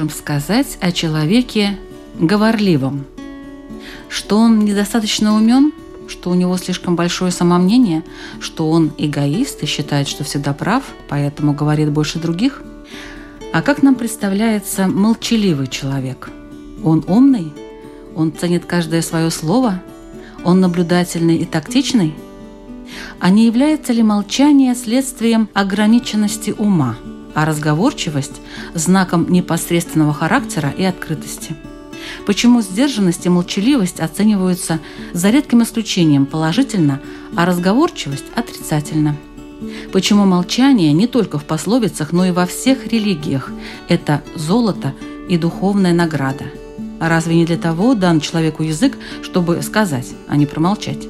Можем сказать о человеке говорливом? Что он недостаточно умен? Что у него слишком большое самомнение? Что он эгоист и считает, что всегда прав, поэтому говорит больше других? А как нам представляется молчаливый человек? Он умный? Он ценит каждое свое слово? Он наблюдательный и тактичный? А не является ли молчание следствием ограниченности ума – а разговорчивость – знаком непосредственного характера и открытости. Почему сдержанность и молчаливость оцениваются за редким исключением положительно, а разговорчивость – отрицательно? Почему молчание не только в пословицах, но и во всех религиях – это золото и духовная награда? Разве не для того дан человеку язык, чтобы сказать, а не промолчать?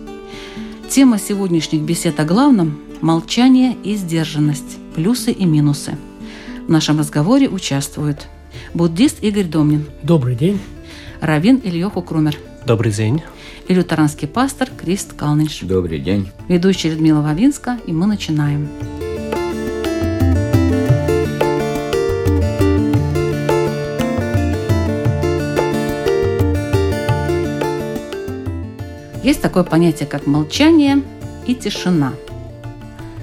Тема сегодняшних бесед о главном – молчание и сдержанность, плюсы и минусы – в нашем разговоре участвуют буддист Игорь Домнин. Добрый день. Равин Ильёху Крумер. Добрый день. И лютеранский пастор Крист Калниш. Добрый день. Ведущая Людмила Вавинска, и мы начинаем. Есть такое понятие, как молчание и тишина.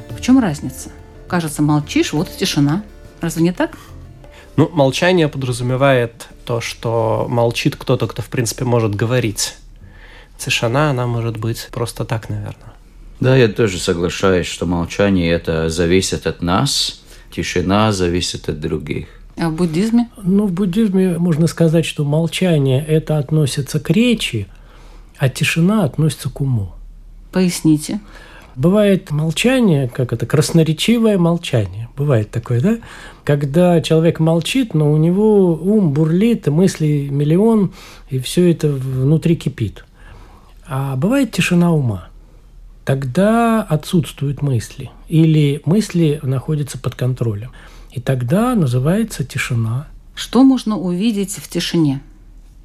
В чем разница? Кажется, молчишь, вот и тишина – Разве не так? Ну, молчание подразумевает то, что молчит кто-то, кто, в принципе, может говорить. Тишина, она может быть просто так, наверное. Да, я тоже соглашаюсь, что молчание это зависит от нас, тишина зависит от других. А в буддизме? Ну, в буддизме можно сказать, что молчание это относится к речи, а тишина относится к уму. Поясните. Бывает молчание, как это, красноречивое молчание. Бывает такое, да? Когда человек молчит, но у него ум бурлит, мысли миллион, и все это внутри кипит. А бывает тишина ума. Тогда отсутствуют мысли. Или мысли находятся под контролем. И тогда называется тишина. Что можно увидеть в тишине?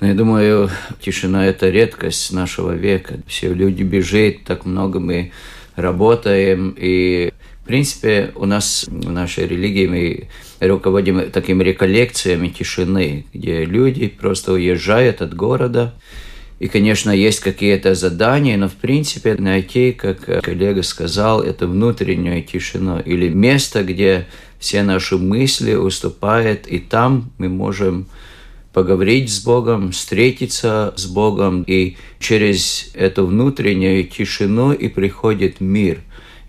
Ну, я думаю, тишина – это редкость нашего века. Все люди бежит, так много мы работаем. И, в принципе, у нас в нашей религии мы руководим такими реколлекциями тишины, где люди просто уезжают от города. И, конечно, есть какие-то задания, но, в принципе, найти, как коллега сказал, это внутреннюю тишину или место, где все наши мысли уступают, и там мы можем поговорить с Богом, встретиться с Богом, и через эту внутреннюю тишину и приходит мир.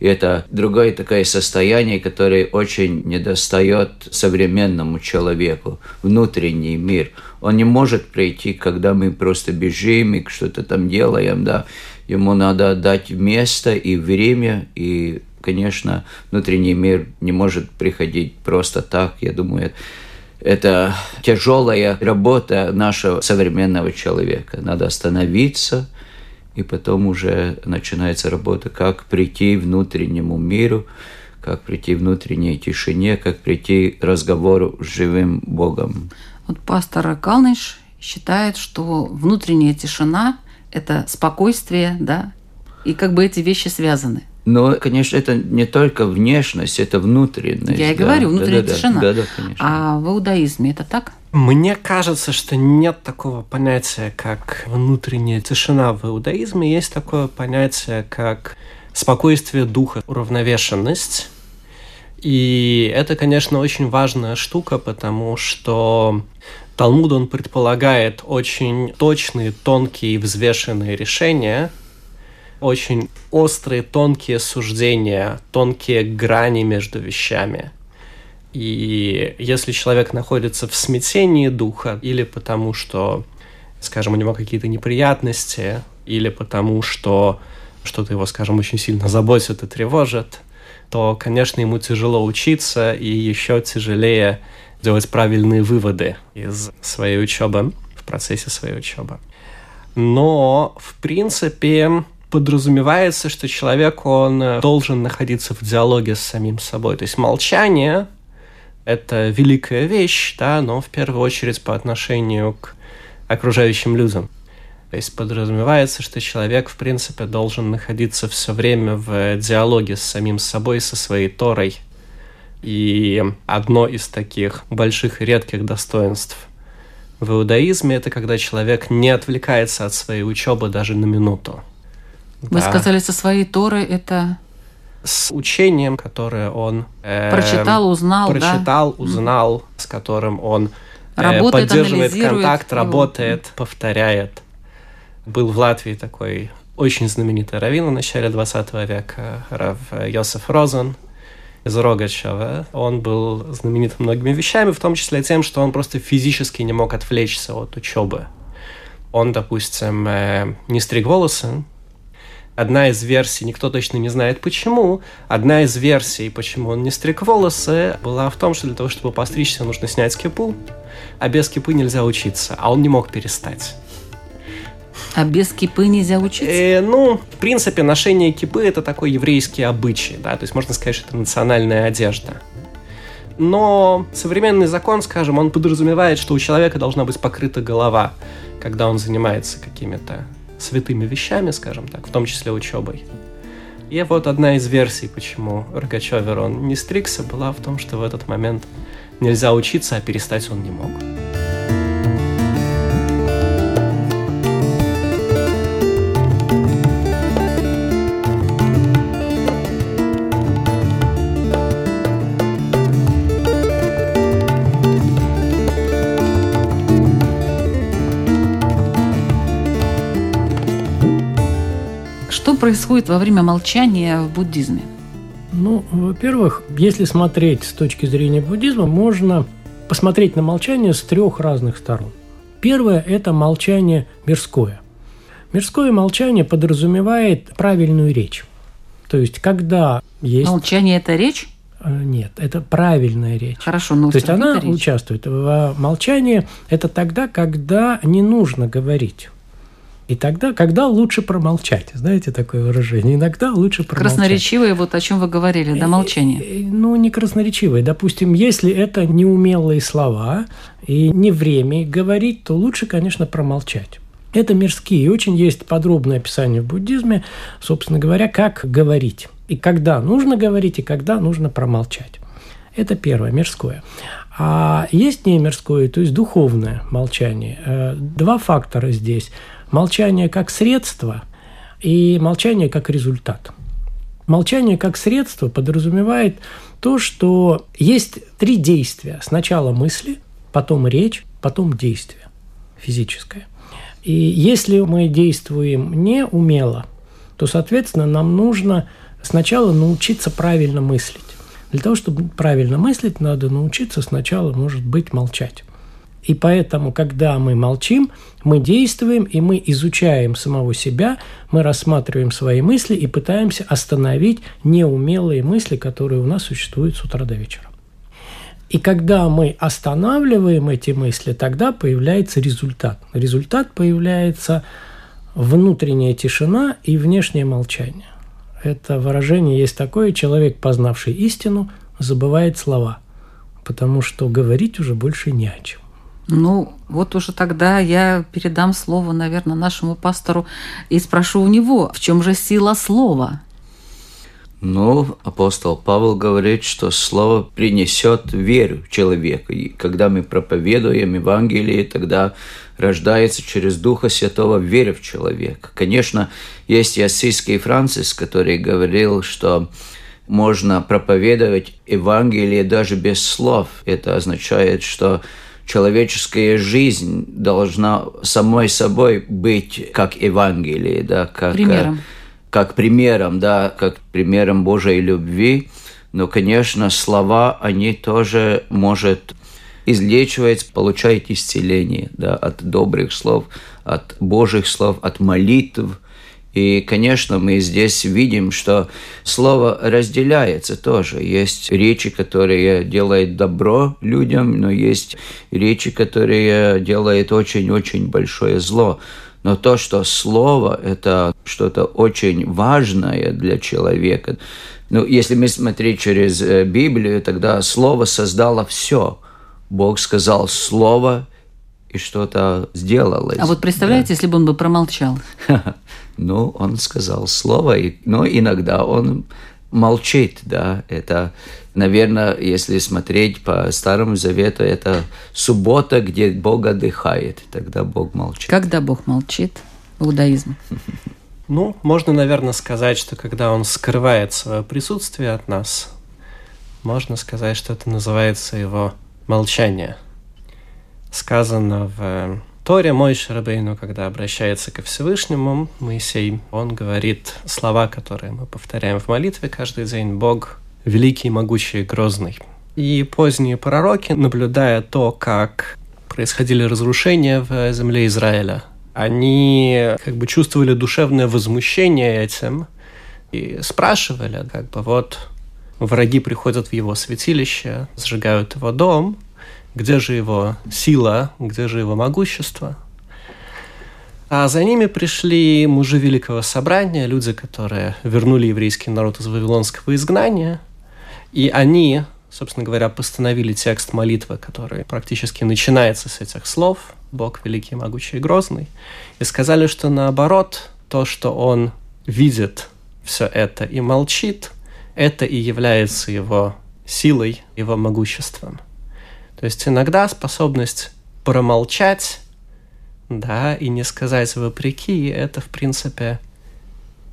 И это другое такое состояние, которое очень недостает современному человеку, внутренний мир. Он не может прийти, когда мы просто бежим и что-то там делаем, да. Ему надо дать место и время, и, конечно, внутренний мир не может приходить просто так. Я думаю, это тяжелая работа нашего современного человека. Надо остановиться, и потом уже начинается работа, как прийти внутреннему миру, как прийти внутренней тишине, как прийти разговору с живым Богом. Вот пастор Калныш считает, что внутренняя тишина – это спокойствие, да, и как бы эти вещи связаны. Но, конечно, это не только внешность, это внутренность. Я и да. говорю, внутренняя да, тишина. Да, да, конечно. А в иудаизме это так? Мне кажется, что нет такого понятия, как внутренняя тишина в иудаизме. Есть такое понятие, как спокойствие духа, уравновешенность. И это, конечно, очень важная штука, потому что Талмуд, он предполагает очень точные, тонкие и взвешенные решения – очень острые, тонкие суждения, тонкие грани между вещами. И если человек находится в смятении духа, или потому что, скажем, у него какие-то неприятности, или потому что что-то его, скажем, очень сильно заботит и тревожит, то, конечно, ему тяжело учиться и еще тяжелее делать правильные выводы из своей учебы, в процессе своей учебы. Но, в принципе, подразумевается, что человек, он должен находиться в диалоге с самим собой. То есть молчание – это великая вещь, да, но в первую очередь по отношению к окружающим людям. То есть подразумевается, что человек, в принципе, должен находиться все время в диалоге с самим собой, со своей Торой. И одно из таких больших и редких достоинств в иудаизме – это когда человек не отвлекается от своей учебы даже на минуту. Вы да. сказали, со своей Торой это с учением, которое он э, прочитал, узнал, прочитал, да? узнал, с которым он э, поддерживает контакт, работает, повторяет. Был в Латвии такой очень знаменитый раввин в начале 20 века, Рав Йосеф Розен из Рогачева. Он был знаменит многими вещами, в том числе тем, что он просто физически не мог отвлечься от учебы. Он, допустим, э, не стриг волосы, Одна из версий, никто точно не знает почему, одна из версий, почему он не стриг волосы, была в том, что для того, чтобы постричься, нужно снять кипу, а без кипы нельзя учиться, а он не мог перестать. А без кипы нельзя учиться? Э, ну, в принципе, ношение кипы – это такой еврейский обычай, да, то есть можно сказать, что это национальная одежда. Но современный закон, скажем, он подразумевает, что у человека должна быть покрыта голова, когда он занимается какими-то святыми вещами, скажем так, в том числе учебой. И вот одна из версий, почему Рогачевер он не стригся, была в том, что в этот момент нельзя учиться, а перестать он не мог. Происходит во время молчания в буддизме? Ну, во-первых, если смотреть с точки зрения буддизма, можно посмотреть на молчание с трех разных сторон. Первое – это молчание мирское. Мирское молчание подразумевает правильную речь. То есть, когда есть... Молчание – это речь? Э, нет, это правильная речь. Хорошо, но То есть она речь. участвует в молчании. Это тогда, когда не нужно говорить. И тогда, когда лучше промолчать, знаете такое выражение, иногда лучше промолчать. Красноречивое, вот о чем вы говорили, да, молчание. Э, э, ну, не красноречивое. Допустим, если это неумелые слова и не время говорить, то лучше, конечно, промолчать. Это мирские. Очень есть подробное описание в буддизме, собственно говоря, как говорить. И когда нужно говорить, и когда нужно промолчать. Это первое, мирское. А есть не мирское, то есть духовное молчание. Э, два фактора здесь – Молчание как средство и молчание как результат. Молчание как средство подразумевает то, что есть три действия. Сначала мысли, потом речь, потом действие физическое. И если мы действуем неумело, то, соответственно, нам нужно сначала научиться правильно мыслить. Для того, чтобы правильно мыслить, надо научиться сначала, может быть, молчать. И поэтому, когда мы молчим, мы действуем, и мы изучаем самого себя, мы рассматриваем свои мысли и пытаемся остановить неумелые мысли, которые у нас существуют с утра до вечера. И когда мы останавливаем эти мысли, тогда появляется результат. Результат появляется внутренняя тишина и внешнее молчание. Это выражение есть такое, человек, познавший истину, забывает слова, потому что говорить уже больше не о чем. Ну, вот уже тогда я передам слово, наверное, нашему пастору и спрошу у него, в чем же сила слова? Ну, апостол Павел говорит, что слово принесет веру человеку. И когда мы проповедуем Евангелие, тогда рождается через Духа Святого вера в человека. Конечно, есть и Ассийский Францис, который говорил, что можно проповедовать Евангелие даже без слов. Это означает, что человеческая жизнь должна самой собой быть как Евангелие, да, как примером. как примером, да, как примером Божьей любви. Но, конечно, слова, они тоже может излечивать, получать исцеление да, от добрых слов, от Божьих слов, от молитв. И, конечно, мы здесь видим, что слово разделяется тоже. Есть речи, которые делают добро людям, но есть речи, которые делают очень-очень большое зло. Но то, что слово – это что-то очень важное для человека. Ну, если мы смотреть через э, Библию, тогда слово создало все. Бог сказал слово, и что-то сделалось. А вот представляете, да. если бы он бы промолчал? Ну, он сказал слово, но иногда он молчит, да, это, наверное, если смотреть по Старому Завету, это суббота, где Бог отдыхает, тогда Бог молчит. Когда Бог молчит в иудаизме? Ну, можно, наверное, сказать, что когда Он скрывает свое присутствие от нас, можно сказать, что это называется Его молчание – сказано в Торе Мой Шарабейну, когда обращается ко Всевышнему, Моисей, он говорит слова, которые мы повторяем в молитве каждый день. Бог великий, могучий и грозный. И поздние пророки, наблюдая то, как происходили разрушения в земле Израиля, они как бы чувствовали душевное возмущение этим и спрашивали, как бы вот враги приходят в его святилище, сжигают его дом, где же его сила, где же его могущество. А за ними пришли мужи Великого Собрания, люди, которые вернули еврейский народ из вавилонского изгнания, и они, собственно говоря, постановили текст молитвы, который практически начинается с этих слов «Бог великий, могучий и грозный», и сказали, что наоборот, то, что он видит все это и молчит, это и является его силой, его могуществом – то есть иногда способность промолчать, да, и не сказать вопреки, это, в принципе,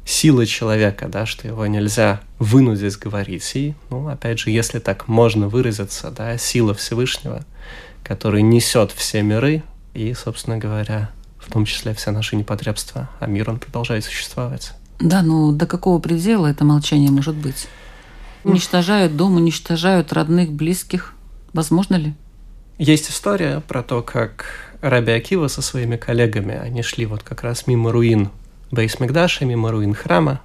сила человека, да, что его нельзя вынудить говорить. И, ну, опять же, если так можно выразиться, да, сила Всевышнего, который несет все миры и, собственно говоря, в том числе все наши непотребства, а мир, он продолжает существовать. Да, но до какого предела это молчание может быть? Уничтожают дом, уничтожают родных, близких. Возможно ли? Есть история про то, как Раби Акива со своими коллегами, они шли вот как раз мимо руин Бейсмикдаша, мимо руин храма,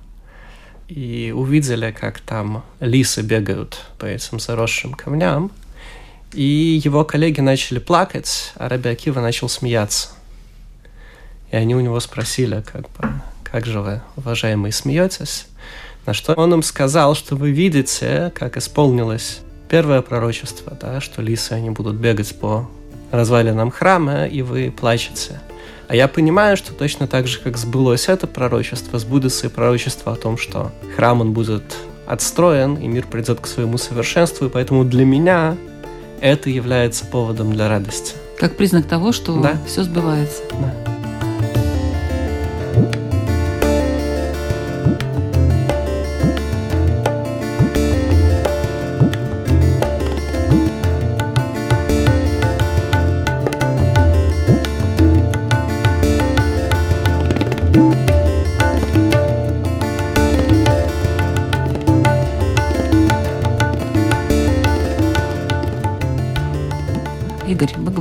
и увидели, как там лисы бегают по этим заросшим камням, и его коллеги начали плакать, а Раби Акива начал смеяться. И они у него спросили, как бы, как же вы, уважаемые, смеетесь? На что он им сказал, что вы видите, как исполнилось первое пророчество, да, что лисы, они будут бегать по развалинам храма, и вы плачете. А я понимаю, что точно так же, как сбылось это пророчество, сбудется и пророчество о том, что храм, он будет отстроен, и мир придет к своему совершенству, и поэтому для меня это является поводом для радости. Как признак того, что да. все сбывается. Да.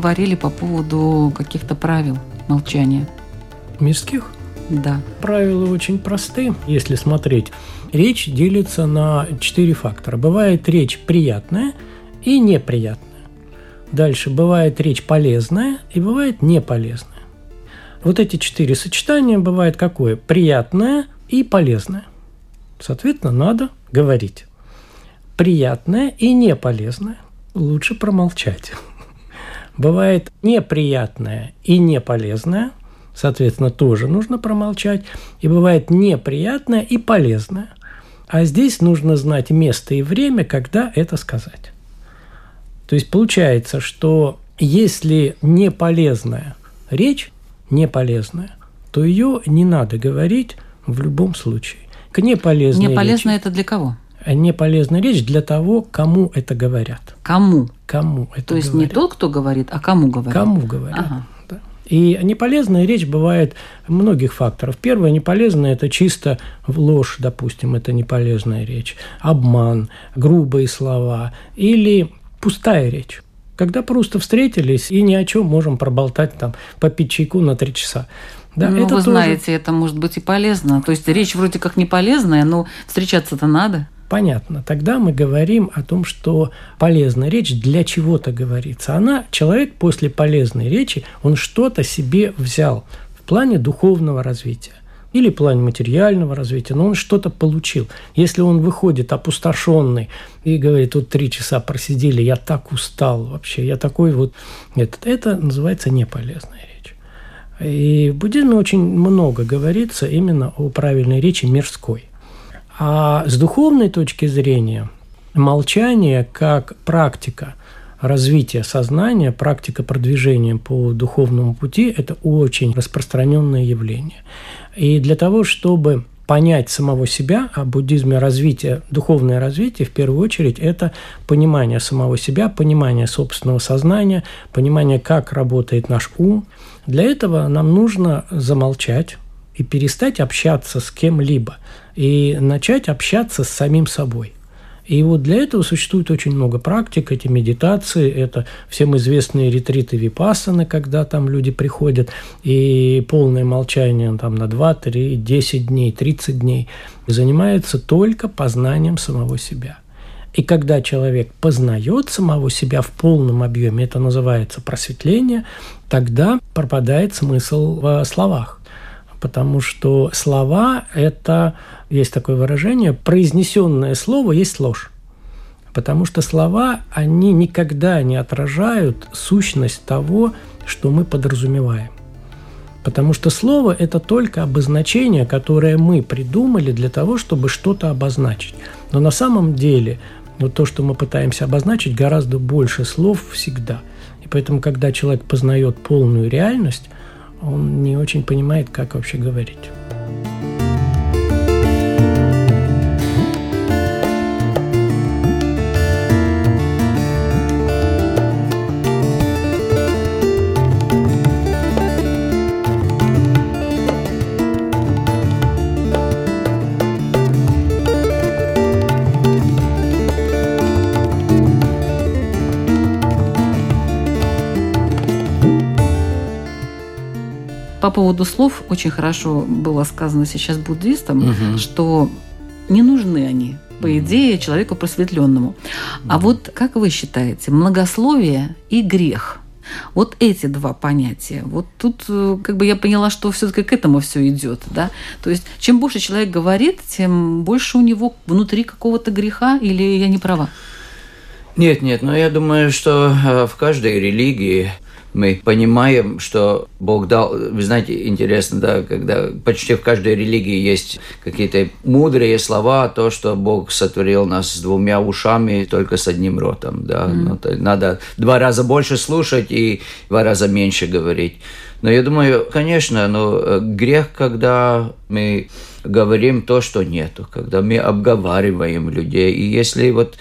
Говорили по поводу каких-то правил молчания. Мирских? Да. Правила очень просты, если смотреть. Речь делится на четыре фактора. Бывает речь приятная и неприятная. Дальше бывает речь полезная и бывает неполезная. Вот эти четыре сочетания бывает какое? Приятное и полезное. Соответственно, надо говорить. Приятное и неполезное. Лучше промолчать бывает неприятное и неполезное, соответственно, тоже нужно промолчать, и бывает неприятное и полезное. А здесь нужно знать место и время, когда это сказать. То есть получается, что если неполезная речь, неполезная, то ее не надо говорить в любом случае. К неполезной Неполезная речи, это для кого? Неполезная речь для того, кому это говорят. Кому? Кому это То есть говорят. не тот, кто говорит, а кому говорят? Кому говорят. Ага. Да. И неполезная речь бывает многих факторов. Первое, неполезное – это чисто ложь, допустим, это неполезная речь, обман, грубые слова или пустая речь. Когда просто встретились и ни о чем можем проболтать там по чайку на три часа. Да, ну, это вы тоже... знаете, это может быть и полезно. То есть речь вроде как не полезная, но встречаться-то надо. Понятно. Тогда мы говорим о том, что полезная речь для чего-то говорится. Она, человек после полезной речи, он что-то себе взял в плане духовного развития или в плане материального развития, но он что-то получил. Если он выходит опустошенный и говорит, тут три часа просидели, я так устал вообще, я такой вот... Этот, это называется неполезная речь. И в буддизме очень много говорится именно о правильной речи мирской. А с духовной точки зрения молчание как практика развития сознания, практика продвижения по духовному пути – это очень распространенное явление. И для того, чтобы понять самого себя, а буддизме развитие, духовное развитие, в первую очередь, это понимание самого себя, понимание собственного сознания, понимание, как работает наш ум. Для этого нам нужно замолчать и перестать общаться с кем-либо, и начать общаться с самим собой – и вот для этого существует очень много практик, эти медитации, это всем известные ретриты випассаны, когда там люди приходят, и полное молчание там на 2, 3, 10 дней, 30 дней, занимается только познанием самого себя. И когда человек познает самого себя в полном объеме, это называется просветление, тогда пропадает смысл в словах. Потому что слова – это есть такое выражение, произнесенное слово есть ложь. Потому что слова, они никогда не отражают сущность того, что мы подразумеваем. Потому что слово – это только обозначение, которое мы придумали для того, чтобы что-то обозначить. Но на самом деле вот то, что мы пытаемся обозначить, гораздо больше слов всегда. И поэтому, когда человек познает полную реальность, он не очень понимает, как вообще говорить. По поводу слов очень хорошо было сказано сейчас буддистам, угу. что не нужны они, по идее, человеку просветленному. А вот как вы считаете, многословие и грех – вот эти два понятия. Вот тут э, как бы я поняла, что все-таки к этому все идет, да. То есть чем больше человек говорит, тем больше у него внутри какого-то греха, или я не права? Нет, нет, но я думаю, что э, в каждой религии мы понимаем, что Бог дал, вы знаете, интересно, да, когда почти в каждой религии есть какие-то мудрые слова, то, что Бог сотворил нас с двумя ушами, только с одним ротом, да, mm-hmm. ну, надо два раза больше слушать и два раза меньше говорить. Но я думаю, конечно, но грех, когда мы говорим то, что нету, когда мы обговариваем людей, и если вот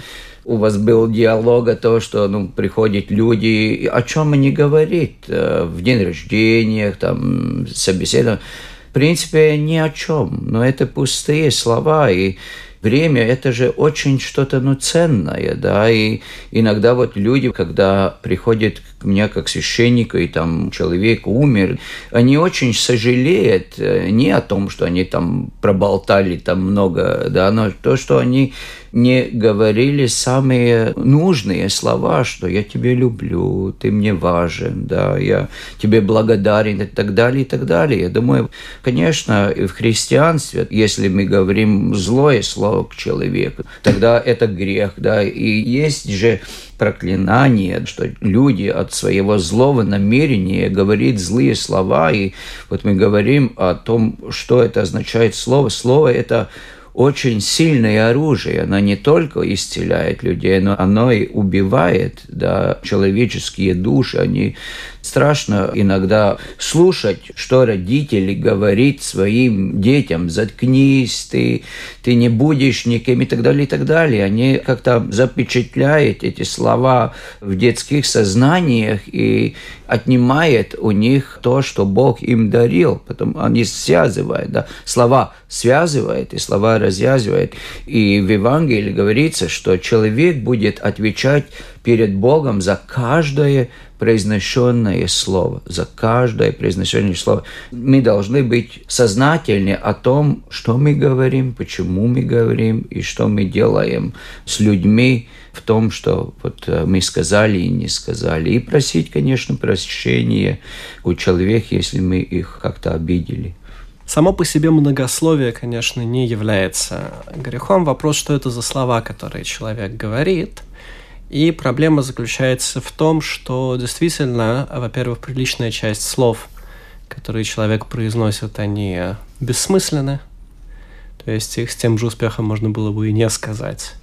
у вас был диалог о том, что ну, приходят люди, о чем они говорят э, в день рождения, там, собеседование. В принципе, ни о чем, но это пустые слова, и время – это же очень что-то ну, ценное, да, и иногда вот люди, когда приходят к мне как священнику, и там человек умер, они очень сожалеют э, не о том, что они там проболтали там много, да, но то, что они не говорили самые нужные слова, что я тебя люблю, ты мне важен, да, я тебе благодарен и так далее, и так далее. Я думаю, конечно, в христианстве, если мы говорим злое слово к человеку, тогда это грех, да, и есть же проклинание, что люди от своего злого намерения говорят злые слова, и вот мы говорим о том, что это означает слово. Слово – это очень сильное оружие. Оно не только исцеляет людей, но оно и убивает да, человеческие души. Они страшно иногда слушать, что родители говорит своим детям, заткнись, ты, ты не будешь никем и так далее, и так далее. Они как-то запечатляют эти слова в детских сознаниях и отнимает у них то, что Бог им дарил. Потом они связывают да, слова связывает, и слова развязывает. И в Евангелии говорится, что человек будет отвечать перед Богом за каждое произнесенное слово, за каждое произнесенное слово. Мы должны быть сознательны о том, что мы говорим, почему мы говорим и что мы делаем с людьми в том, что вот э, мы сказали и не сказали. И просить, конечно, прощения у человека, если мы их как-то обидели. Само по себе многословие, конечно, не является грехом. Вопрос, что это за слова, которые человек говорит – и проблема заключается в том, что действительно, во-первых, приличная часть слов, которые человек произносит, они бессмысленны. То есть их с тем же успехом можно было бы и не сказать.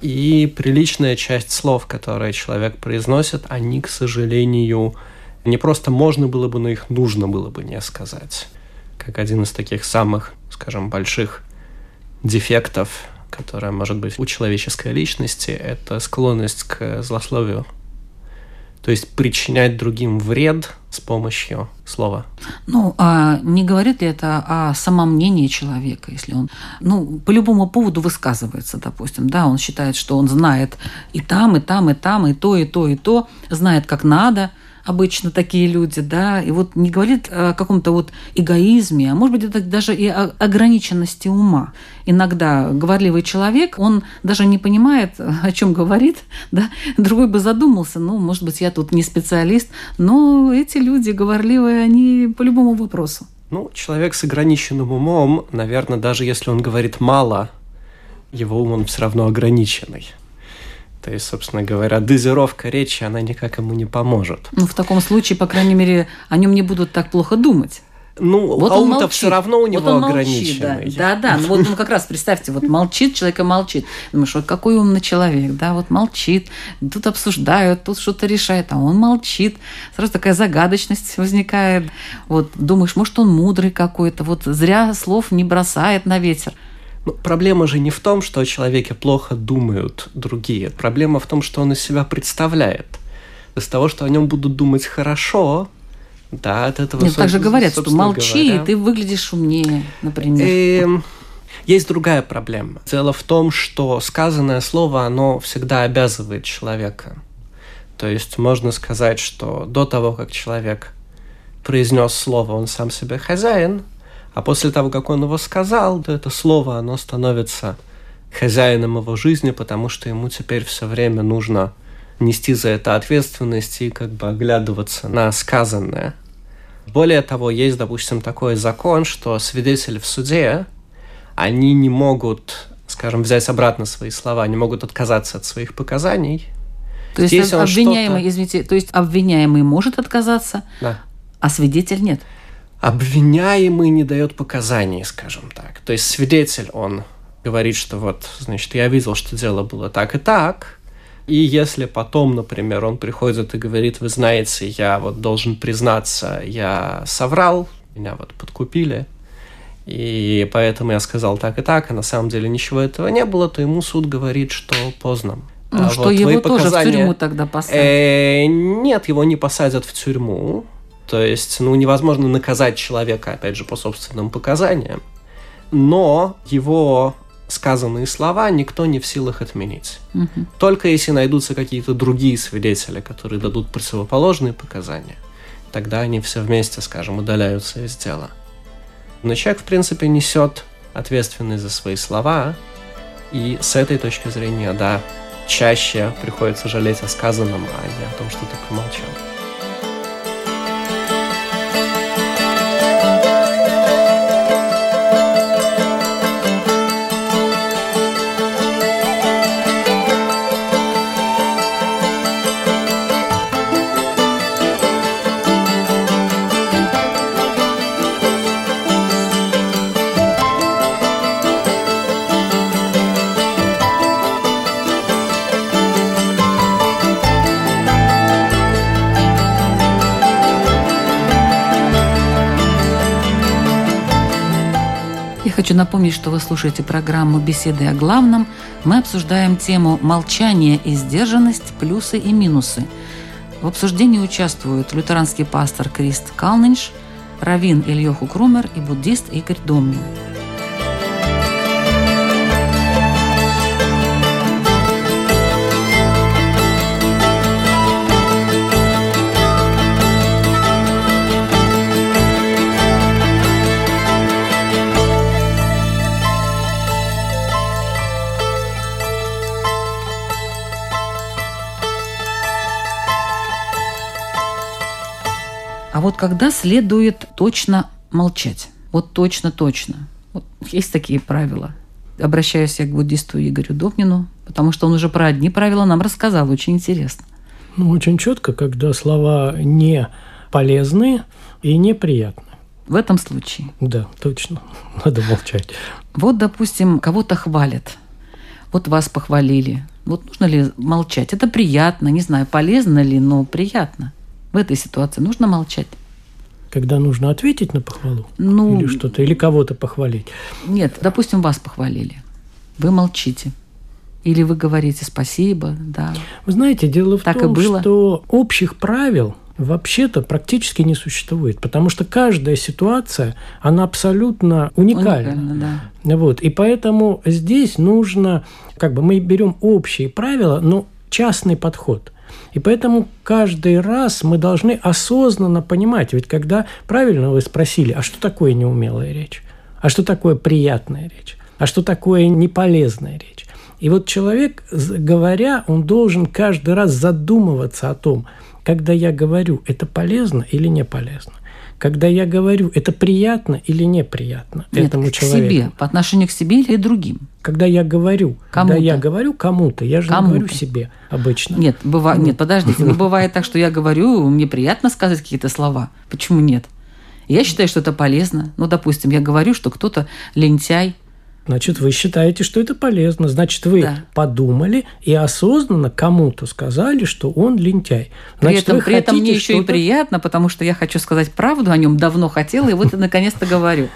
И приличная часть слов, которые человек произносит, они, к сожалению, не просто можно было бы, но их нужно было бы не сказать. Как один из таких самых, скажем, больших дефектов которая может быть у человеческой личности, это склонность к злословию. То есть причинять другим вред с помощью слова. Ну, а не говорит ли это о самомнении человека, если он, ну, по любому поводу высказывается, допустим, да, он считает, что он знает и там, и там, и там, и то, и то, и то, знает, как надо, обычно такие люди, да, и вот не говорит о каком-то вот эгоизме, а может быть это даже и о ограниченности ума. Иногда говорливый человек, он даже не понимает, о чем говорит, да, другой бы задумался, ну, может быть, я тут не специалист, но эти люди говорливые, они по любому вопросу. Ну, человек с ограниченным умом, наверное, даже если он говорит мало, его ум он все равно ограниченный. То есть, собственно говоря, дозировка речи, она никак ему не поможет. Ну, в таком случае, по крайней мере, о нем не будут так плохо думать. Ну, вот а ум-то все равно у него вот он ограниченный. Молчит, да. да, да. Ну вот ну, как раз представьте, вот молчит человек и молчит. Думаешь, вот какой умный человек, да, вот молчит, тут обсуждают, тут что-то решает, а он молчит. Сразу такая загадочность возникает. Вот думаешь, может, он мудрый какой-то, вот зря слов не бросает на ветер. Ну, проблема же не в том, что о человеке плохо думают другие. Проблема в том, что он из себя представляет. Из того, что о нем будут думать хорошо, да, от этого... Нет, также говорят, что молчи, говоря, и ты выглядишь умнее, например. И, эм, есть другая проблема. Дело в том, что сказанное слово, оно всегда обязывает человека. То есть можно сказать, что до того, как человек произнес слово, он сам себе хозяин, а после того, как он его сказал, то это слово, оно становится хозяином его жизни, потому что ему теперь все время нужно нести за это ответственность и как бы оглядываться на сказанное. Более того, есть, допустим, такой закон, что свидетели в суде, они не могут, скажем, взять обратно свои слова, не могут отказаться от своих показаний. То есть Если обвиняемый, извините, то есть обвиняемый может отказаться, да. а свидетель нет обвиняемый не дает показаний, скажем так. То есть свидетель, он говорит, что вот, значит, я видел, что дело было так и так, и если потом, например, он приходит и говорит, вы знаете, я вот должен признаться, я соврал, меня вот подкупили, и поэтому я сказал так и так, а на самом деле ничего этого не было, то ему суд говорит, что поздно. Ну, а что вот его тоже показания... в тюрьму тогда посадят? Э, нет, его не посадят в тюрьму. То есть, ну, невозможно наказать человека, опять же, по собственным показаниям, но его сказанные слова никто не в силах отменить. Угу. Только если найдутся какие-то другие свидетели, которые дадут противоположные показания, тогда они все вместе, скажем, удаляются из дела. Но человек, в принципе, несет ответственность за свои слова, и с этой точки зрения, да, чаще приходится жалеть о сказанном, а не о том, что ты промолчал. Хочу напомнить, что вы слушаете программу «Беседы о главном». Мы обсуждаем тему «Молчание и сдержанность. Плюсы и минусы». В обсуждении участвуют лютеранский пастор Крист Калнинш, раввин Ильёху Крумер и буддист Игорь Домнин. Когда следует точно молчать? Вот точно-точно. Вот есть такие правила. Обращаюсь я к буддисту Игорю Добнину, потому что он уже про одни правила нам рассказал. Очень интересно. Ну, очень четко, когда слова не полезны и неприятны. В этом случае. Да, точно. Надо молчать. Вот, допустим, кого-то хвалят. Вот вас похвалили. Вот нужно ли молчать? Это приятно, не знаю, полезно ли, но приятно. В этой ситуации нужно молчать. Когда нужно ответить на похвалу? Ну, или что-то, или кого-то похвалить? Нет, допустим, вас похвалили. Вы молчите. Или вы говорите спасибо, да. Вы знаете, дело в так том, и было. что общих правил вообще-то практически не существует, потому что каждая ситуация, она абсолютно уникальна. Уникально, да. Вот. И поэтому здесь нужно, как бы мы берем общие правила, но частный подход. И поэтому каждый раз мы должны осознанно понимать, ведь когда правильно вы спросили, а что такое неумелая речь, а что такое приятная речь, а что такое неполезная речь. И вот человек, говоря, он должен каждый раз задумываться о том, когда я говорю, это полезно или не полезно. Когда я говорю, это приятно или неприятно Нет, этому к человеку. себе, по отношению к себе или другим. Когда я говорю, когда я говорю кому-то, я же не Кому-то. говорю себе обычно. Нет, быва... нет, подождите. Ну, бывает так, что я говорю, мне приятно сказать какие-то слова. Почему нет? Я считаю, что это полезно. Ну, допустим, я говорю, что кто-то лентяй, Значит, вы считаете, что это полезно. Значит, вы Да. подумали и осознанно кому-то сказали, что он лентяй. При Значит, этом, вы при этом мне еще и приятно, потому что я хочу сказать правду о нем, давно хотела, и вот я наконец-то говорю.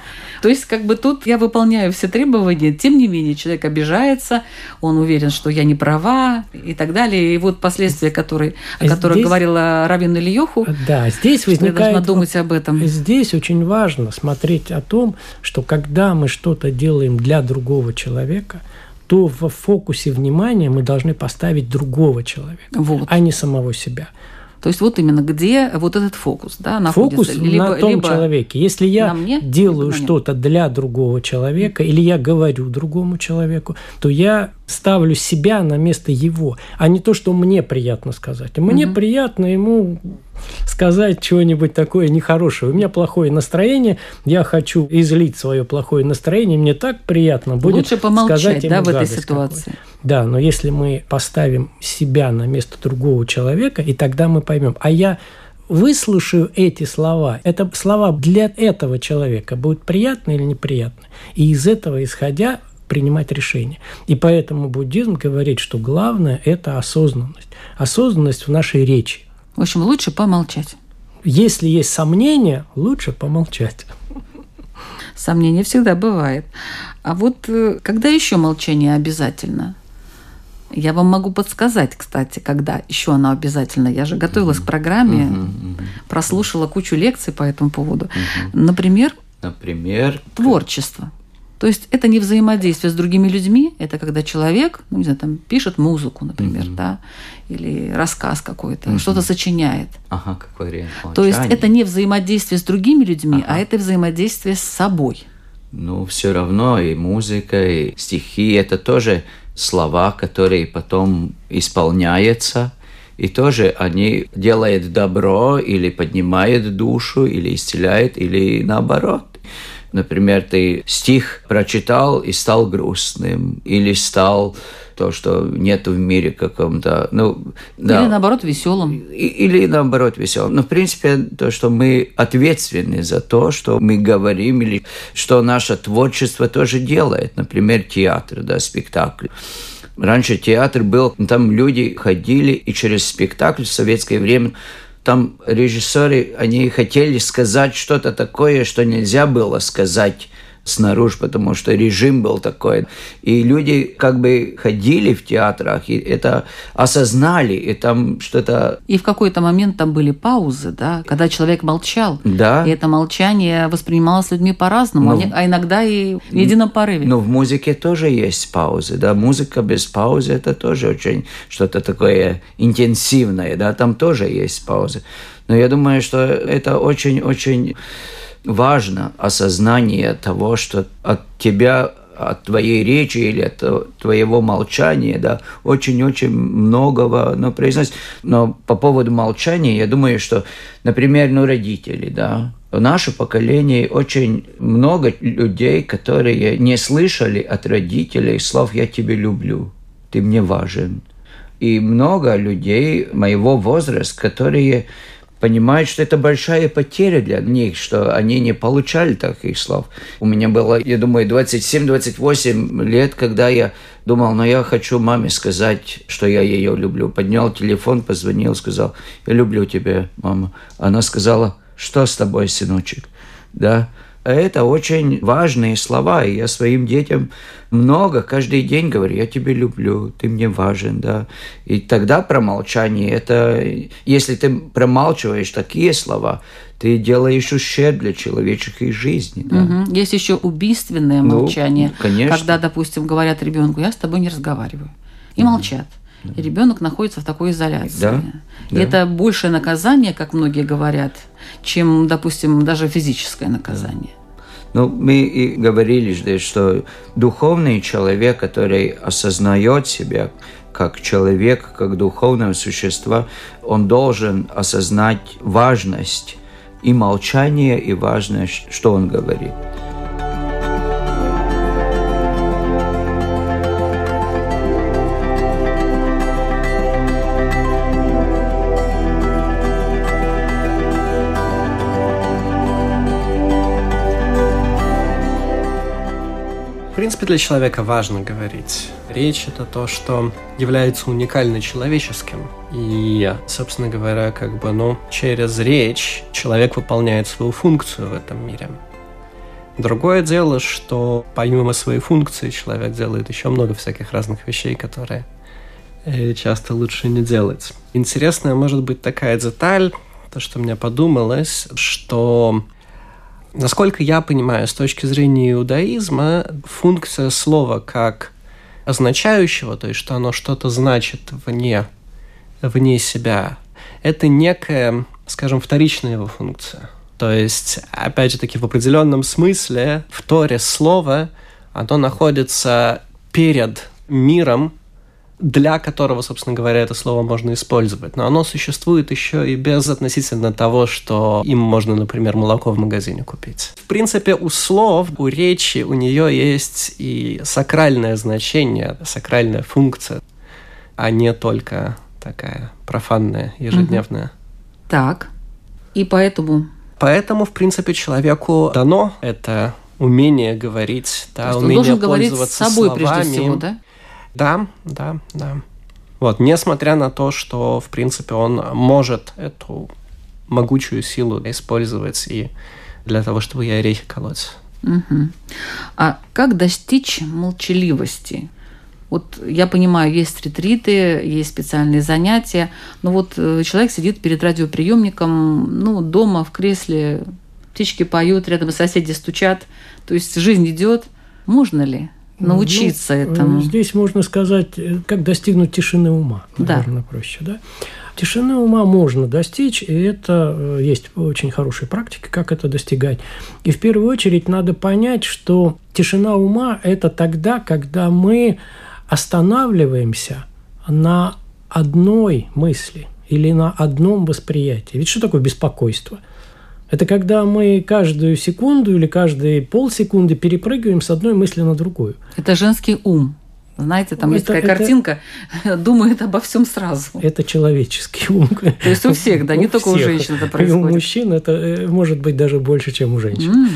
То есть, как бы тут я выполняю все требования, тем не менее, человек обижается, он уверен, что я не права и так далее. И вот последствия, которые, о которых Здесь- говорила Равин Ильёху, Да, здесь что я возникает... должна думать об этом. Здесь очень важно смотреть о том, что когда мы что-то делаем для другого человека, то в фокусе внимания мы должны поставить другого человека, Вот. а не самого себя. То есть вот именно где вот этот фокус, да, находится. Фокус на том человеке. Если я мне, делаю либо что-то для другого человека, или я говорю другому человеку, то я ставлю себя на место его, а не то, что мне приятно сказать. Мне приятно ему сказать чего-нибудь такое нехорошее. У меня плохое настроение, я хочу излить свое плохое настроение, мне так приятно будет Лучше помолчать, сказать да, ему в этой ситуации. какую-то. Да, но если мы поставим себя на место другого человека, и тогда мы поймем, а я выслушаю эти слова, это слова для этого человека будут приятны или неприятны, и из этого исходя принимать решение. И поэтому буддизм говорит, что главное – это осознанность. Осознанность в нашей речи. В общем, лучше помолчать. Если есть сомнения, лучше помолчать. Сомнения всегда бывает. А вот э, когда еще молчание обязательно? Я вам могу подсказать, кстати, когда еще оно обязательно. Я же готовилась к программе, прослушала кучу лекций по этому поводу. Например, Например, творчество. То есть это не взаимодействие с другими людьми, это когда человек, ну, не знаю, там, пишет музыку, например, да, или рассказ какой-то, что-то сочиняет. ага, как вариант То есть это не взаимодействие с другими людьми, а Ага. это взаимодействие с собой. Ну, все равно и музыка, и стихи – это тоже слова, которые потом исполняются, и тоже они делают добро или поднимают душу, или исцеляют, или наоборот. Например, ты стих прочитал и стал грустным, или стал то, что нет в мире каком-то, ну, да. Или наоборот веселым. Или наоборот веселым. Но в принципе то, что мы ответственны за то, что мы говорим, или что наше творчество тоже делает. Например, театр, да, спектакль. Раньше театр был, там люди ходили, и через спектакль в советское время там режиссеры, они хотели сказать что-то такое, что нельзя было сказать снаружи, потому что режим был такой. И люди как бы ходили в театрах, и это осознали, и там что-то... И в какой-то момент там были паузы, да, когда человек молчал. Да. И это молчание воспринималось людьми по-разному, а Ну, не- а иногда и в едином порыве. Но в музыке тоже есть паузы, да, музыка без паузы это тоже очень что-то такое интенсивное, да, там тоже есть паузы. Но я думаю, что это очень-очень важно, осознание того, что от тебя от твоей речи или от твоего молчания, да, очень-очень многого ну, произносит. Но по поводу молчания, я думаю, что, например, ну, родители, да, в наше поколение очень много людей, которые не слышали от родителей слов «я тебя люблю», «ты мне важен». И много людей моего возраста, которые понимают, что это большая потеря для них, что они не получали таких слов. У меня было, я думаю, 27-28 лет, когда я думал, ну я хочу маме сказать, что я ее люблю. Поднял телефон, позвонил, сказал, я люблю тебя, мама. Она сказала, что с тобой, сыночек? Да, это очень важные слова, и я своим детям много каждый день говорю, я тебя люблю, ты мне важен, да. И тогда промолчание, это, если ты промалчиваешь такие слова, ты делаешь ущерб для человеческой жизни. Да. Угу. Есть еще убийственное ну, молчание, конечно. когда, допустим, говорят ребенку, я с тобой не разговариваю, и молчат. И ребенок находится в такой изоляции. Да, и да. это большее наказание, как многие говорят, чем, допустим, даже физическое наказание. Ну, мы и говорили, что духовный человек, который осознает себя как человек, как духовное существо, он должен осознать важность и молчание, и важность, что он говорит. Принципе, для человека важно говорить. Речь — это то, что является уникально человеческим. И, собственно говоря, как бы, ну, через речь человек выполняет свою функцию в этом мире. Другое дело, что помимо своей функции человек делает еще много всяких разных вещей, которые э, часто лучше не делать. Интересная может быть такая деталь, то, что мне подумалось, что Насколько я понимаю, с точки зрения иудаизма, функция слова как означающего, то есть что оно что-то значит вне, вне себя, это некая, скажем, вторичная его функция. То есть, опять же таки, в определенном смысле в Торе слово, оно находится перед миром, для которого, собственно говоря, это слово можно использовать. Но оно существует еще и без относительно того, что им можно, например, молоко в магазине купить. В принципе, у слов, у речи, у нее есть и сакральное значение, сакральная функция, а не только такая профанная, ежедневная. Угу. Так. И поэтому... Поэтому, в принципе, человеку дано это умение говорить, да, умение должен говорить с собой словами. прежде всего, да? Да, да, да. Вот, несмотря на то, что, в принципе, он может эту могучую силу использовать и для того, чтобы я орехи колоть. Угу. А как достичь молчаливости? Вот я понимаю, есть ретриты, есть специальные занятия, но вот э, человек сидит перед радиоприемником, ну, дома, в кресле, птички поют, рядом соседи стучат, то есть жизнь идет. Можно ли? Научиться ну, этому? Здесь можно сказать, э, как достигнуть тишины ума, наверное, да. проще, да? Тишины ума можно достичь, и это э, есть очень хорошая практика, как это достигать. И в первую очередь надо понять, что тишина ума – это тогда, когда мы останавливаемся на одной мысли или на одном восприятии. Ведь что такое беспокойство – это когда мы каждую секунду или каждые полсекунды перепрыгиваем с одной мысли на другую. Это женский ум. Знаете, там это, есть такая это, картинка, думает обо всем сразу. Это человеческий ум. То есть у всех, да, не только у женщин это происходит. И у мужчин это э, может быть даже больше, чем у женщин. Mm.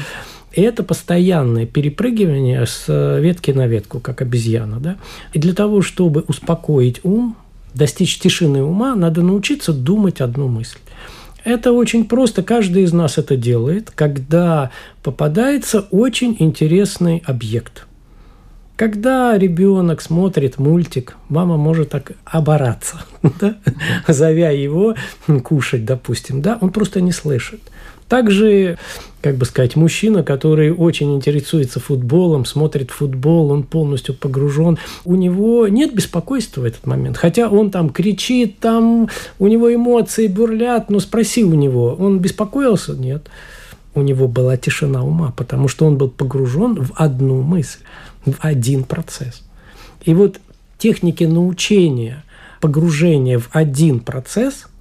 И это постоянное перепрыгивание с э, ветки на ветку, как обезьяна. Да? И для того, чтобы успокоить ум, достичь тишины ума, надо научиться думать одну мысль. Это очень просто, каждый из нас это делает, когда попадается очень интересный объект. Когда ребенок смотрит мультик, мама может так обораться, да? зовя его кушать, допустим, да, он просто не слышит. Также, как бы сказать, мужчина, который очень интересуется футболом, смотрит футбол, он полностью погружен, у него нет беспокойства в этот момент. Хотя он там кричит, там у него эмоции бурлят, но спроси у него, он беспокоился? Нет. У него была тишина ума, потому что он был погружен в одну мысль. в один процесс. И вот техники научения, погружения в один процесс –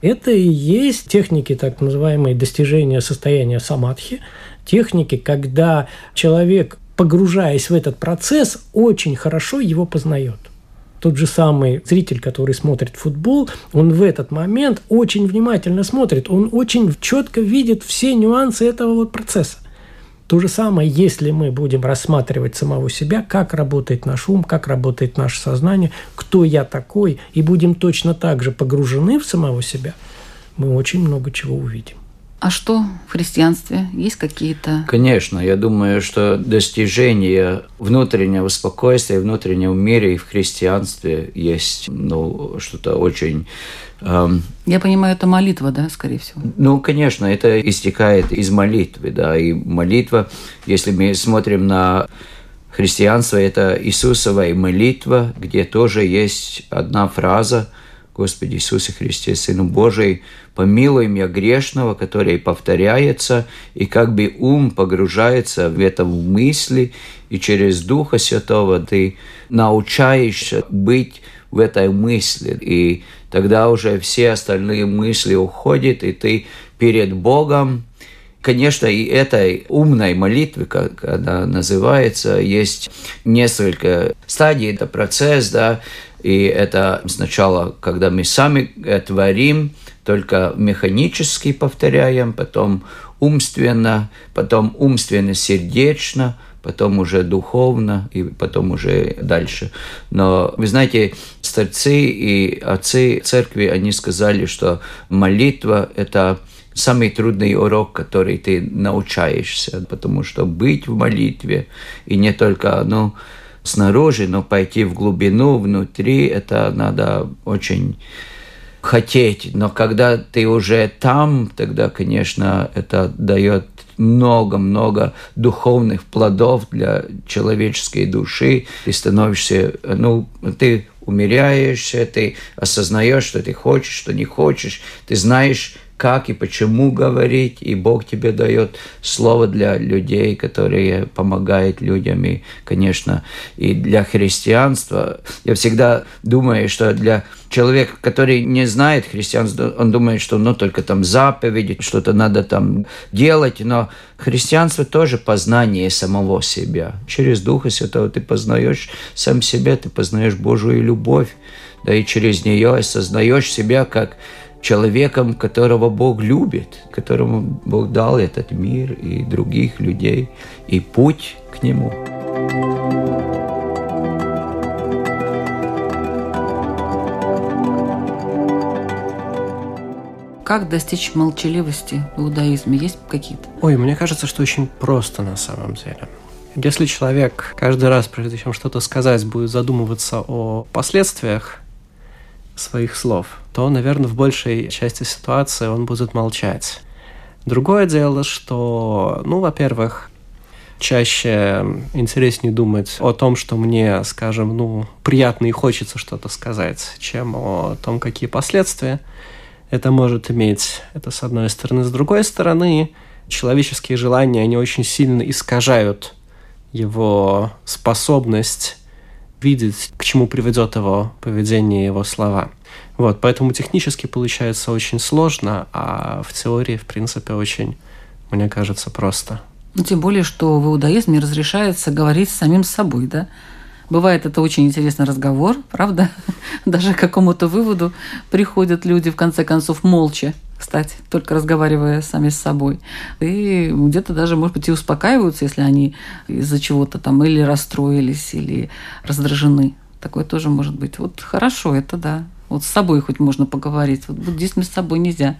это и есть техники так называемые достижения состояния самадхи, техники, когда человек, погружаясь в этот процесс, очень хорошо его познает – тот же самый зритель, который смотрит футбол, он в этот момент очень внимательно смотрит, он очень четко видит все нюансы этого вот процесса. То же самое, если мы будем рассматривать самого себя, как работает наш ум, как работает наше сознание, кто я такой, и будем точно так же погружены в самого себя, мы очень много чего увидим. А что в христианстве? Есть какие-то... Конечно, я думаю, что достижение внутреннего спокойствия, внутреннего мира и в христианстве есть ну, что-то очень эм, я понимаю, это молитва, да, скорее всего? Ну, конечно, это истекает из молитвы, да, и молитва, если мы смотрим на христианство, это Иисусова молитва, где тоже есть одна фраза – Господи Иисусе Христе, Сыну Божий, помилуй меня грешного, который повторяется, и как бы ум погружается в это в мысли, и через Духа Святого ты научаешься быть в этой мысли, и тогда уже все остальные мысли уходят, и ты перед Богом. Конечно, и этой умной молитвы, как она называется, есть несколько стадий, это процесс, да, и это сначала, когда мы сами творим, только механически повторяем, потом умственно, потом умственно-сердечно, потом уже духовно и потом уже дальше. Но вы знаете, старцы и отцы церкви, они сказали, что молитва – это самый трудный урок, который ты научаешься, потому что быть в молитве и не только, ну, снаружи, но пойти в глубину, внутри, это надо очень хотеть. Но когда ты уже там, тогда, конечно, это дает много-много духовных плодов для человеческой души. Ты становишься, ну, ты умеряешься, ты осознаешь, что ты хочешь, что не хочешь, ты знаешь, как и почему говорить, и Бог тебе дает слово для людей, которые помогают людям, и, конечно, и для христианства. Я всегда думаю, что для человека, который не знает христианство, он думает, что ну только там заповеди, что-то надо там делать, но христианство тоже познание самого себя. Через Духа Святого ты познаешь сам себя, ты познаешь Божию любовь, да и через нее осознаешь себя как человеком, которого Бог любит, которому Бог дал этот мир и других людей, и путь к Нему. Как достичь молчаливости в иудаизме? Есть какие-то? Ой, мне кажется, что очень просто на самом деле. Если человек каждый раз, прежде чем что-то сказать, будет задумываться о последствиях, своих слов, то, наверное, в большей части ситуации он будет молчать. Другое дело, что, ну, во-первых, чаще интереснее думать о том, что мне, скажем, ну, приятно и хочется что-то сказать, чем о том, какие последствия это может иметь. Это с одной стороны. С другой стороны, человеческие желания, они очень сильно искажают его способность видеть, к чему приведет его поведение, его слова. Вот, поэтому технически получается очень сложно, а в теории, в принципе, очень, мне кажется, просто. Ну, тем более, что в иудаизме разрешается говорить с самим собой, да? Бывает это очень интересный разговор, правда? Даже к какому-то выводу приходят люди, в конце концов, молча, кстати, только разговаривая сами с собой. И где-то даже, может быть, и успокаиваются, если они из-за чего-то там или расстроились, или раздражены. Такое тоже может быть. Вот хорошо, это да. Вот с собой хоть можно поговорить. Вот буддизме с собой нельзя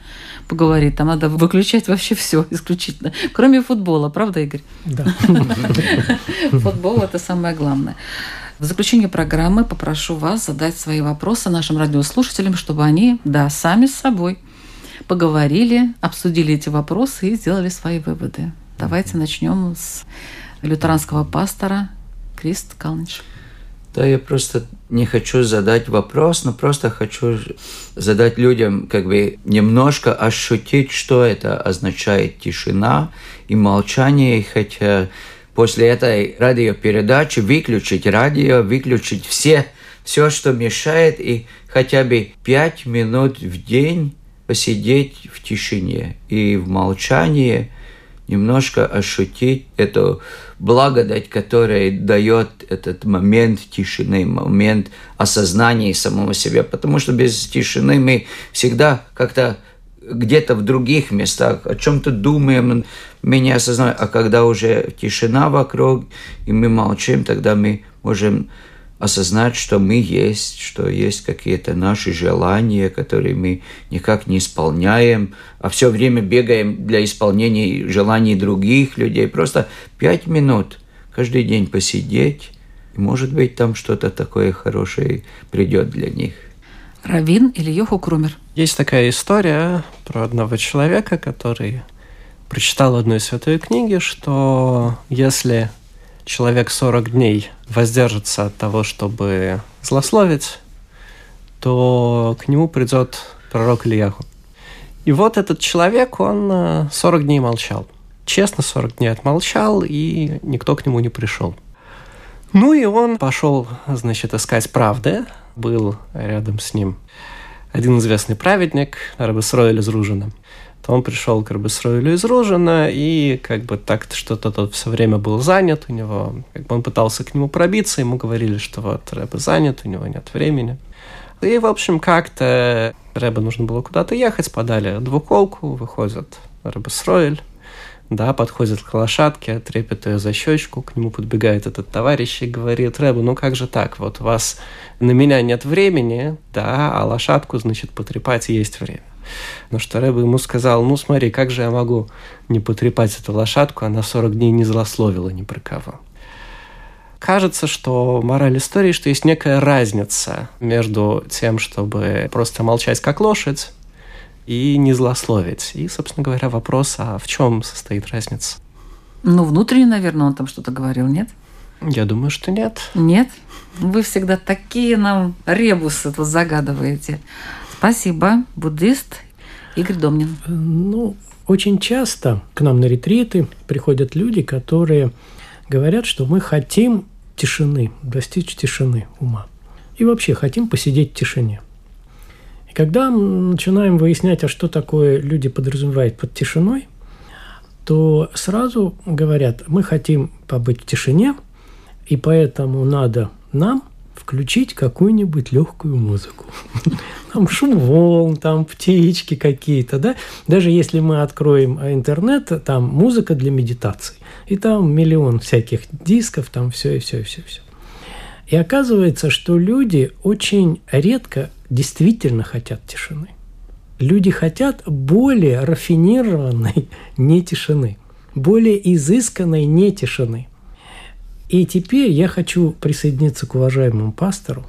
поговорить. Там надо выключать вообще все исключительно. Кроме футбола, правда, Игорь? Да. Футбол – это самое главное. В заключение программы попрошу вас задать свои вопросы нашим радиослушателям, чтобы они, да, сами с собой поговорили, обсудили эти вопросы и сделали свои выводы. Давайте начнем с лютеранского пастора Крист Калнич. Да, я просто не хочу задать вопрос, но просто хочу задать людям, как бы немножко ощутить, что это означает тишина и молчание, хотя после этой радиопередачи выключить радио, выключить все, все, что мешает, и хотя бы пять минут в день посидеть в тишине и в молчании, немножко ощутить эту благодать, которая дает этот момент тишины, момент осознания самого себя. Потому что без тишины мы всегда как-то где-то в других местах, о чем-то думаем, мы не осознаем. А когда уже тишина вокруг, и мы молчим, тогда мы можем осознать, что мы есть, что есть какие-то наши желания, которые мы никак не исполняем, а все время бегаем для исполнения желаний других людей. Просто пять минут каждый день посидеть, и, может быть, там что-то такое хорошее придет для них. Равин или Йоху Крумер? Есть такая история про одного человека, который прочитал одну из святой книги, что если человек 40 дней воздержится от того, чтобы злословить, то к нему придет пророк Ильяху. И вот этот человек, он 40 э, дней молчал. Честно, 40 дней отмолчал, и никто к нему не пришел. Ну и он пошел, значит, искать правды. Был рядом с ним один известный праведник, Рабесроэль из Ружина то он пришел к Рабисроилю из Ружина, и как бы так что-то тот все время был занят, у него, как бы он пытался к нему пробиться, ему говорили, что вот Рэбе занят, у него нет времени. И, в общем, как-то Рэбе нужно было куда-то ехать, подали двуколку, выходит Рабисроиль, да, подходит к лошадке, трепет ее за щечку, к нему подбегает этот товарищ и говорит, Рэбе, ну как же так, вот у вас на меня нет времени, да, а лошадку, значит, потрепать есть время. Но что Рэбе ему сказал, ну смотри, как же я могу не потрепать эту лошадку, она 40 дней не злословила ни про кого. Кажется, что мораль истории, что есть некая разница между тем, чтобы просто молчать как лошадь, и не злословить. И, собственно говоря, вопрос, а в чем состоит разница? Ну, внутренне, наверное, он там что-то говорил, нет? Я думаю, что нет. Нет? Вы всегда такие нам ребусы тут загадываете. Спасибо, буддист Игорь Домнин. Ну, очень часто к нам на ретриты приходят люди, которые говорят, что мы хотим тишины, достичь тишины ума. И вообще хотим посидеть в тишине. И когда мы начинаем выяснять, а что такое люди подразумевают под тишиной, то сразу говорят, мы хотим побыть в тишине, и поэтому надо нам включить какую-нибудь легкую музыку. Там шум волн, там птички какие-то, да. Даже если мы откроем интернет, там музыка для медитации. И там миллион всяких дисков, там все и все и все, все. И оказывается, что люди очень редко действительно хотят тишины. Люди хотят более рафинированной не тишины, более изысканной не тишины – и теперь я хочу присоединиться к уважаемому пастору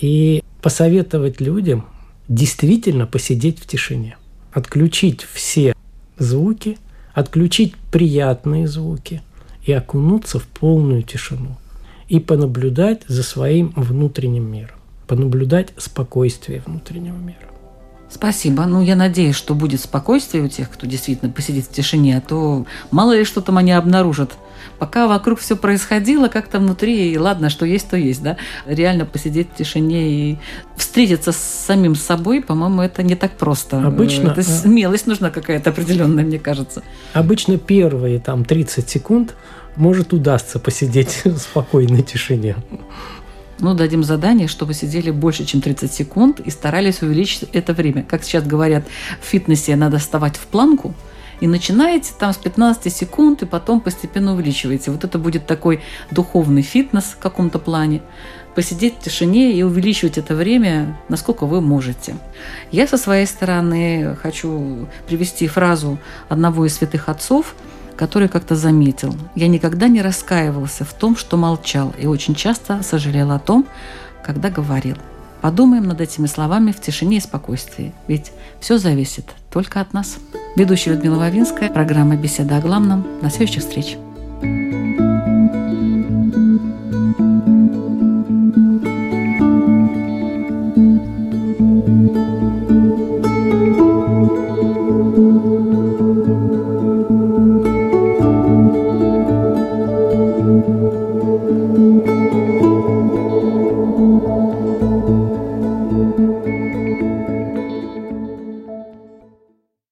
и посоветовать людям действительно посидеть в тишине, отключить все звуки, отключить приятные звуки и окунуться в полную тишину и понаблюдать за своим внутренним миром, понаблюдать спокойствие внутреннего мира. Спасибо. Ну, я надеюсь, что будет спокойствие у тех, кто действительно посидит в тишине, а то мало ли что там они обнаружат – пока вокруг все происходило, как-то внутри, и ладно, что есть, то есть, да. Реально посидеть в тишине и встретиться с самим собой, по-моему, это не так просто. Обычно... Это смелость нужна какая-то определенная, мне кажется. Обычно первые там 30 секунд может удастся посидеть в спокойной тишине. Ну, дадим задание, чтобы сидели больше, чем 30 секунд и старались увеличить это время. Как сейчас говорят, в фитнесе надо вставать в планку – и начинаете там с 15 секунд, и потом постепенно увеличиваете. Вот это будет такой духовный фитнес в каком-то плане. Посидеть в тишине и увеличивать это время, насколько вы можете. Я со своей стороны хочу привести фразу одного из святых отцов, который как-то заметил. Я никогда не раскаивался в том, что молчал, и очень часто сожалел о том, когда говорил. Подумаем над этими словами в тишине и спокойствии, ведь все зависит только от нас. Ведущая Людмила Вавинская, программа «Беседа о главном». До следующих встреч. thank you